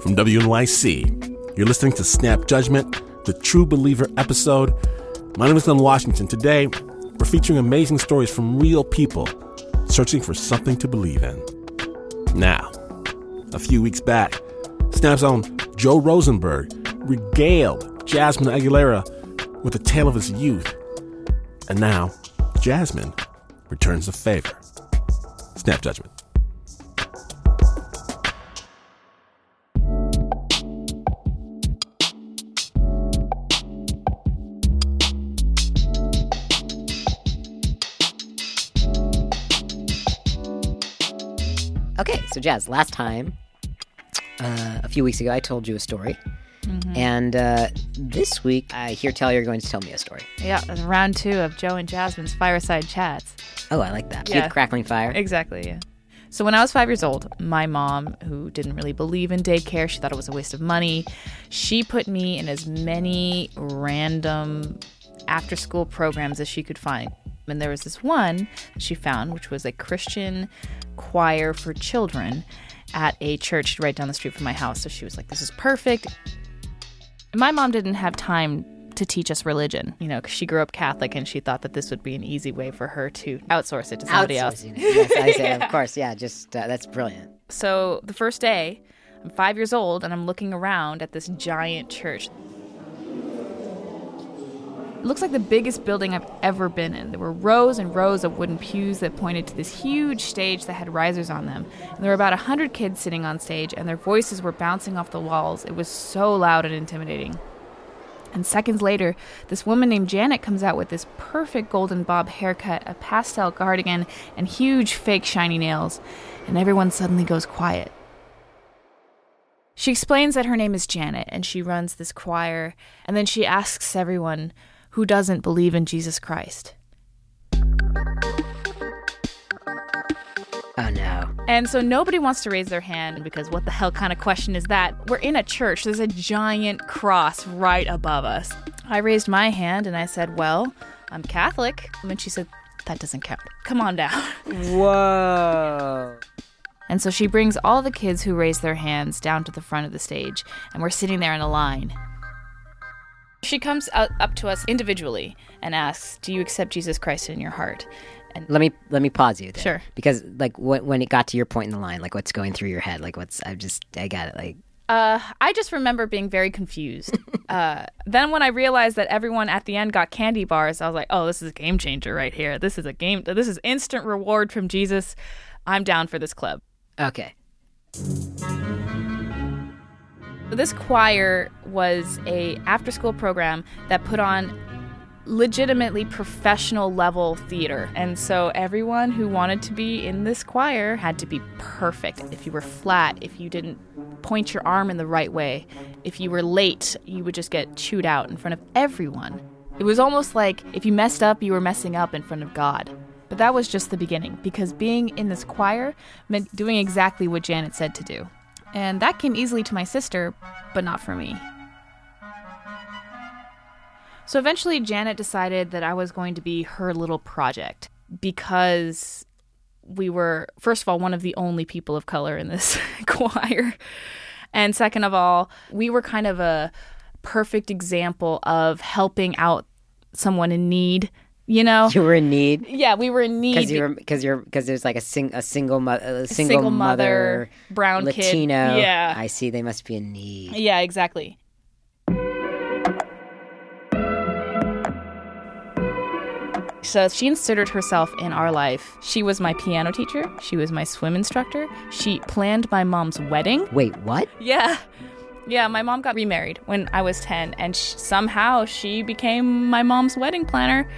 from WNYC. You're listening to Snap Judgment, the True Believer episode. My name is Glynn Washington. Today, we're featuring amazing stories from real people searching for something to believe in. Now, a few weeks back, Snap's own Joe Rosenberg regaled Jazmin Aguilera with a tale of his youth. And now, Jazmin returns the favor. Snap Judgment. So Jazz, last time, uh, a few weeks ago, I told you a story. Mm-hmm. And uh, this week, I hear tell you're going to tell me a story. Yeah, round two of Joe and Jazmin's fireside chats. Oh, I like that. Yeah. Keep crackling fire. Exactly, yeah. So when I was five years old, my mom, who didn't really believe in daycare, she thought it was a waste of money, she put me in as many random after school programs as she could find. And there was this one that she found, which was a Christian choir for children at a church right down the street from my house. So she was like, this is perfect. My mom didn't have time to teach us religion, you know, because she grew up Catholic and she thought that this would be an easy way for her to outsource it to somebody else. Yes, I say, of course. Yeah, just uh, that's brilliant. So the first day, I'm five years old and I'm looking around at this giant church. It looks like the biggest building I've ever been in. There were rows and rows of wooden pews that pointed to this huge stage that had risers on them. And there were about a hundred kids sitting on stage, and their voices were bouncing off the walls. It was so loud and intimidating. And seconds later, this woman named Janet comes out with this perfect golden bob haircut, a pastel cardigan, and huge fake shiny nails. And everyone suddenly goes quiet. She explains that her name is Janet and she runs this choir, and then she asks everyone who doesn't believe in Jesus Christ. Oh no. And so nobody wants to raise their hand because what the hell kind of question is that? We're in a church. There's a giant cross right above us. I raised my hand and I said, Well, I'm Catholic. And she said, That doesn't count. Come on down. Whoa. And so she brings all the kids who raise their hands down to the front of the stage, and we're sitting there in a line. She comes up to us individually and asks, "Do you accept Jesus Christ in your heart?" And Let me let me pause you there. Sure. Because like when when it got to your point in the line, like what's going through your head, like what's I just I got it. Like uh, I just remember being very confused. uh, then when I realized that everyone at the end got candy bars, I was like, "Oh, this is a game changer right here. This is a game. This is instant reward from Jesus. I'm down for this club." okay. This choir was a after school program that put on legitimately professional level theater. And so everyone who wanted to be in this choir had to be perfect. If you were flat, if you didn't point your arm in the right way, if you were late, you would just get chewed out in front of everyone. It was almost like if you messed up, you were messing up in front of God. But that was just the beginning because being in this choir meant doing exactly what Janet said to do. And that came easily to my sister, but not for me. So eventually, Janet decided that I was going to be her little project because we were, first of all, one of the only people of color in this choir. And second of all, we were kind of a perfect example of helping out someone in need, you know? You were in need. Yeah, we were in need. Because you're because you're because there's like a sing a single mo- a single, single mother, brown kid. Latino. Yeah. I see. They must be in need. Yeah, exactly. So she inserted herself in our life. She was my piano teacher. She was my swim instructor. She planned my mom's wedding. Wait, what? Yeah. Yeah, my mom got remarried when I was 10, and sh- somehow she became my mom's wedding planner.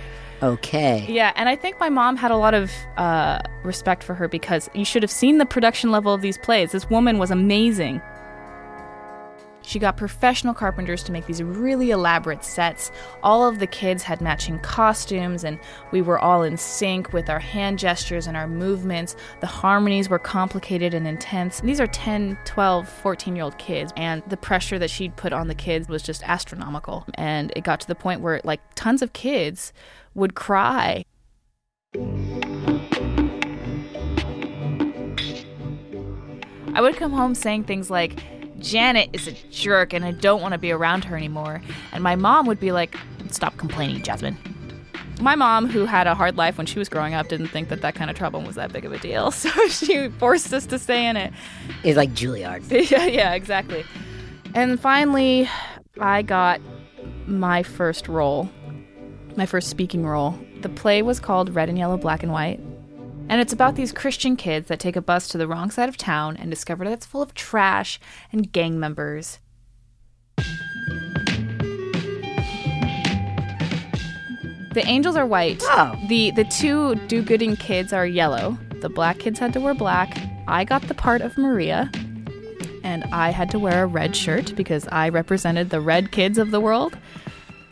Okay. Yeah, and I think my mom had a lot of uh, respect for her because you should have seen the production level of these plays. This woman was amazing. She got professional carpenters to make these really elaborate sets. All of the kids had matching costumes, and we were all in sync with our hand gestures and our movements. The harmonies were complicated and intense. These are 10, 12, 14 year old kids, and the pressure that she'd put on the kids was just astronomical. And it got to the point where, like, tons of kids would cry. I would come home saying things like, Janet is a jerk and I don't want to be around her anymore. And my mom would be like, Stop complaining, Jazmin. My mom, who had a hard life when she was growing up, didn't think that that kind of trouble was that big of a deal. So she forced us to stay in it. It's like Juilliard. yeah, yeah, exactly. And finally, I got my first role, my first speaking role. The play was called Red and Yellow, Black and White. And it's about these Christian kids that take a bus to the wrong side of town and discover that it's full of trash and gang members. The angels are white. Oh. The the two do-gooding kids are yellow. The black kids had to wear black. I got the part of Maria, and I had to wear a red shirt because I represented the red kids of the world,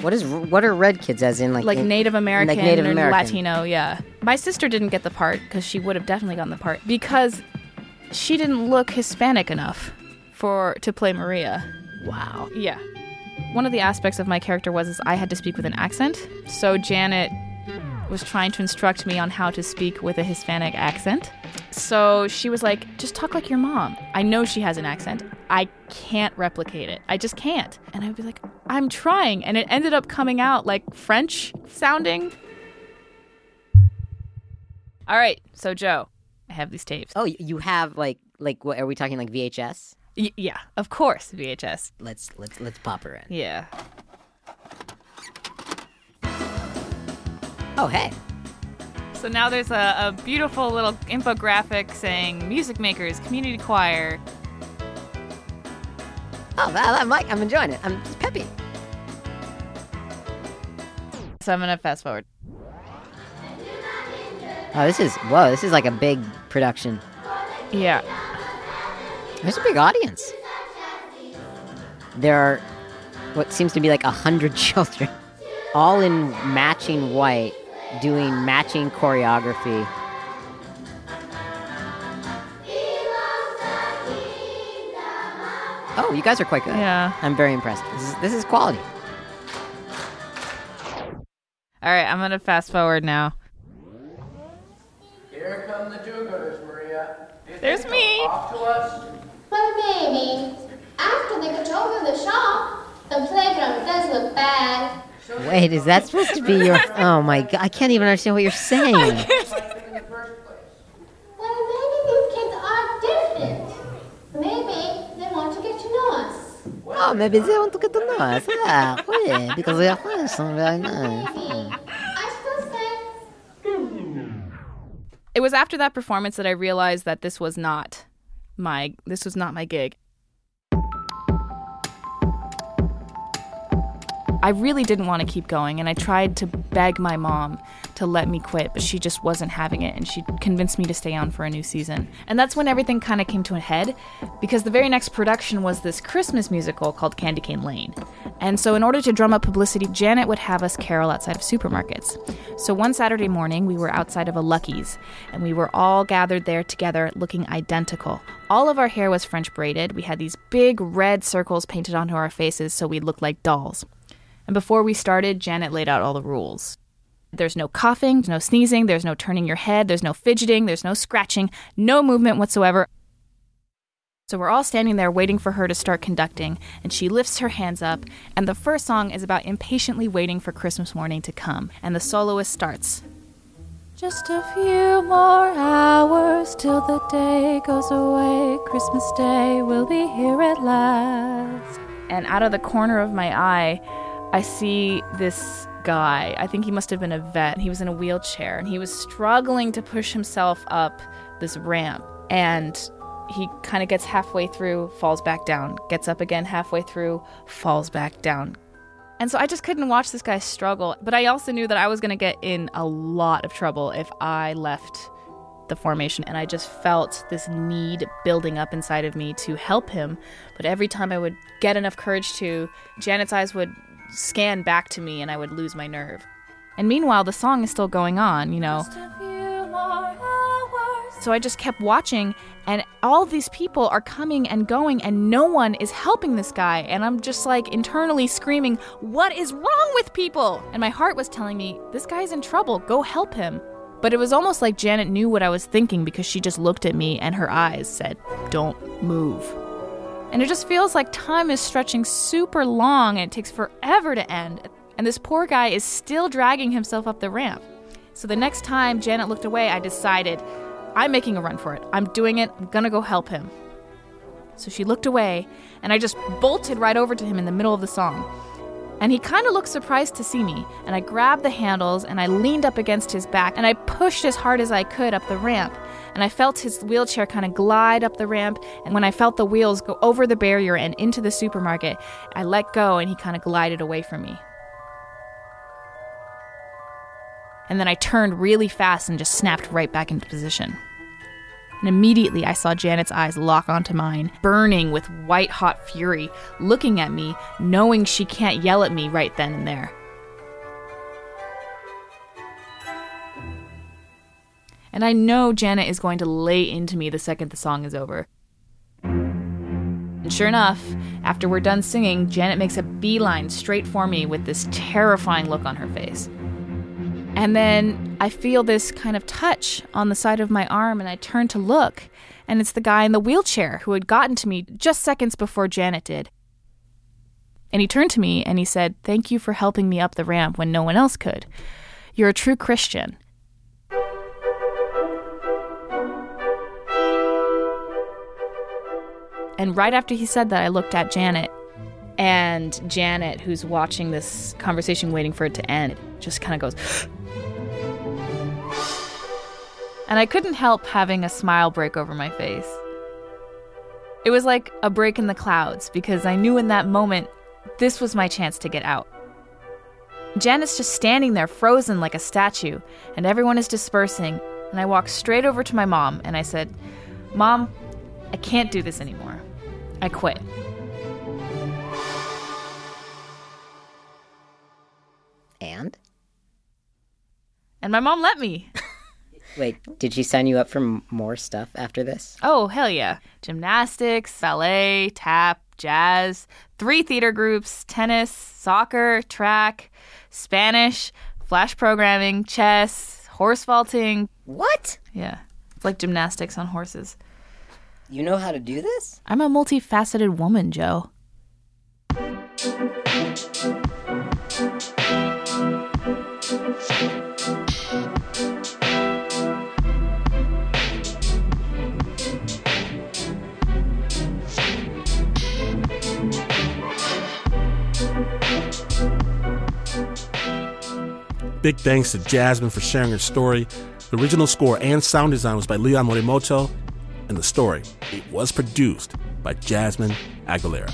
What is what are red kids as in like like in- Native American Native American. Latino. Yeah, my sister didn't get the part because she would have definitely gotten the part because she didn't look Hispanic enough for to play Maria. Wow. Yeah. One of the aspects of my character was is I had to speak with an accent. So Janet was trying to instruct me on how to speak with a Hispanic accent. So she was like, "Just talk like your mom." I know she has an accent. I can't replicate it. I just can't. And I'd be like, "I'm trying." And it ended up coming out like French sounding. All right. So Joe, I have these tapes. Oh, you have like like what are we talking like VHS? Y- yeah, of course, VHS. Let's let's let's pop her in. Yeah. Oh, hey. So now there's a, a beautiful little infographic saying music makers, community choir. Oh, that, that Mike, I'm enjoying it. I'm just peppy. So I'm gonna fast forward. Oh, this is whoa. This is like a big production. Yeah. There's a big audience. There are what seems to be like a hundred children, all in matching white, doing matching choreography. Oh, you guys are quite good. Yeah. I'm very impressed. This is, this is quality. All right, I'm gonna fast forward now. Here come the do-gooders, Maria. Do There's me. they'll Talk to us. But maybe after they get over the shop, the playground does look bad. Wait, is that supposed to be your? Oh my god, I can't even understand what you're saying. Like in the first place. Well, maybe these kids are different. Maybe they want to get to know us. Oh, maybe they want to get to know us. Ah, oui, because they are French and very nice. It was after that performance that I realized that this was not my this was not my gig. I really didn't want to keep going and I tried to beg my mom to let me quit, but she just wasn't having it and she convinced me to stay on for a new season. And that's when everything kind of came to a head because the very next production was this Christmas musical called Candy Cane Lane. And so in order to drum up publicity, Janet would have us carol outside of supermarkets. So one Saturday morning, we were outside of a Lucky's and we were all gathered there together looking identical. All of our hair was French braided. We had these big red circles painted onto our faces so we looked like dolls. And before we started, Janet laid out all the rules. There's no coughing, no sneezing, there's no turning your head, there's no fidgeting, there's no scratching, no movement whatsoever. So we're all standing there waiting for her to start conducting, and she lifts her hands up, and the first song is about impatiently waiting for Christmas morning to come, and the soloist starts. Just a few more hours till the day goes away. Christmas Day will be here at last. And out of the corner of my eye, I see this guy. I think he must have been a vet. He was in a wheelchair and he was struggling to push himself up this ramp. And he kind of gets halfway through, falls back down, gets up again halfway through, falls back down. And so I just couldn't watch this guy struggle. But I also knew that I was going to get in a lot of trouble if I left the formation. And I just felt this need building up inside of me to help him. But every time I would get enough courage to, Janet's eyes would scan back to me and I would lose my nerve. And meanwhile, the song is still going on, you know. So I just kept watching, and all these people are coming and going, and no one is helping this guy. And I'm just like internally screaming, What is wrong with people? And my heart was telling me, This guy's in trouble, go help him. But it was almost like Janet knew what I was thinking because she just looked at me and her eyes said, Don't move. And it just feels like time is stretching super long and it takes forever to end. And this poor guy is still dragging himself up the ramp. So the next time Janet looked away, I decided, I'm making a run for it. I'm doing it. I'm gonna go help him. So she looked away, and I just bolted right over to him in the middle of the song. And he kind of looked surprised to see me, and I grabbed the handles and I leaned up against his back and I pushed as hard as I could up the ramp. And I felt his wheelchair kind of glide up the ramp, and when I felt the wheels go over the barrier and into the supermarket, I let go and he kind of glided away from me. And then I turned really fast and just snapped right back into position. And immediately I saw Janet's eyes lock onto mine, burning with white hot fury, looking at me, knowing she can't yell at me right then and there. And I know Janet is going to lay into me the second the song is over. And sure enough, after we're done singing, Janet makes a beeline straight for me with this terrifying look on her face. And then I feel this kind of touch on the side of my arm, and I turn to look, and it's the guy in the wheelchair who had gotten to me just seconds before Janet did. And he turned to me and he said, Thank you for helping me up the ramp when no one else could. You're a true Christian. And right after he said that, I looked at Janet. And Janet, who's watching this conversation, waiting for it to end, just kind of goes, and I couldn't help having a smile break over my face. It was like a break in the clouds because I knew in that moment this was my chance to get out. Jen is just standing there frozen like a statue, and everyone is dispersing. And I walked straight over to my mom and I said, Mom, I can't do this anymore. I quit. And my mom let me. Wait, did she sign you up for more stuff after this? Oh, hell yeah. Gymnastics, ballet, tap, jazz, three theater groups, tennis, soccer, track, Spanish, flash programming, chess, horse vaulting. What? Yeah. It's like gymnastics on horses. You know how to do this? I'm a multifaceted woman, Joe. Big thanks to Jazmin for sharing her story. The original score and sound design was by Leon Morimoto, and the story it was produced by Jazmin Aguilera.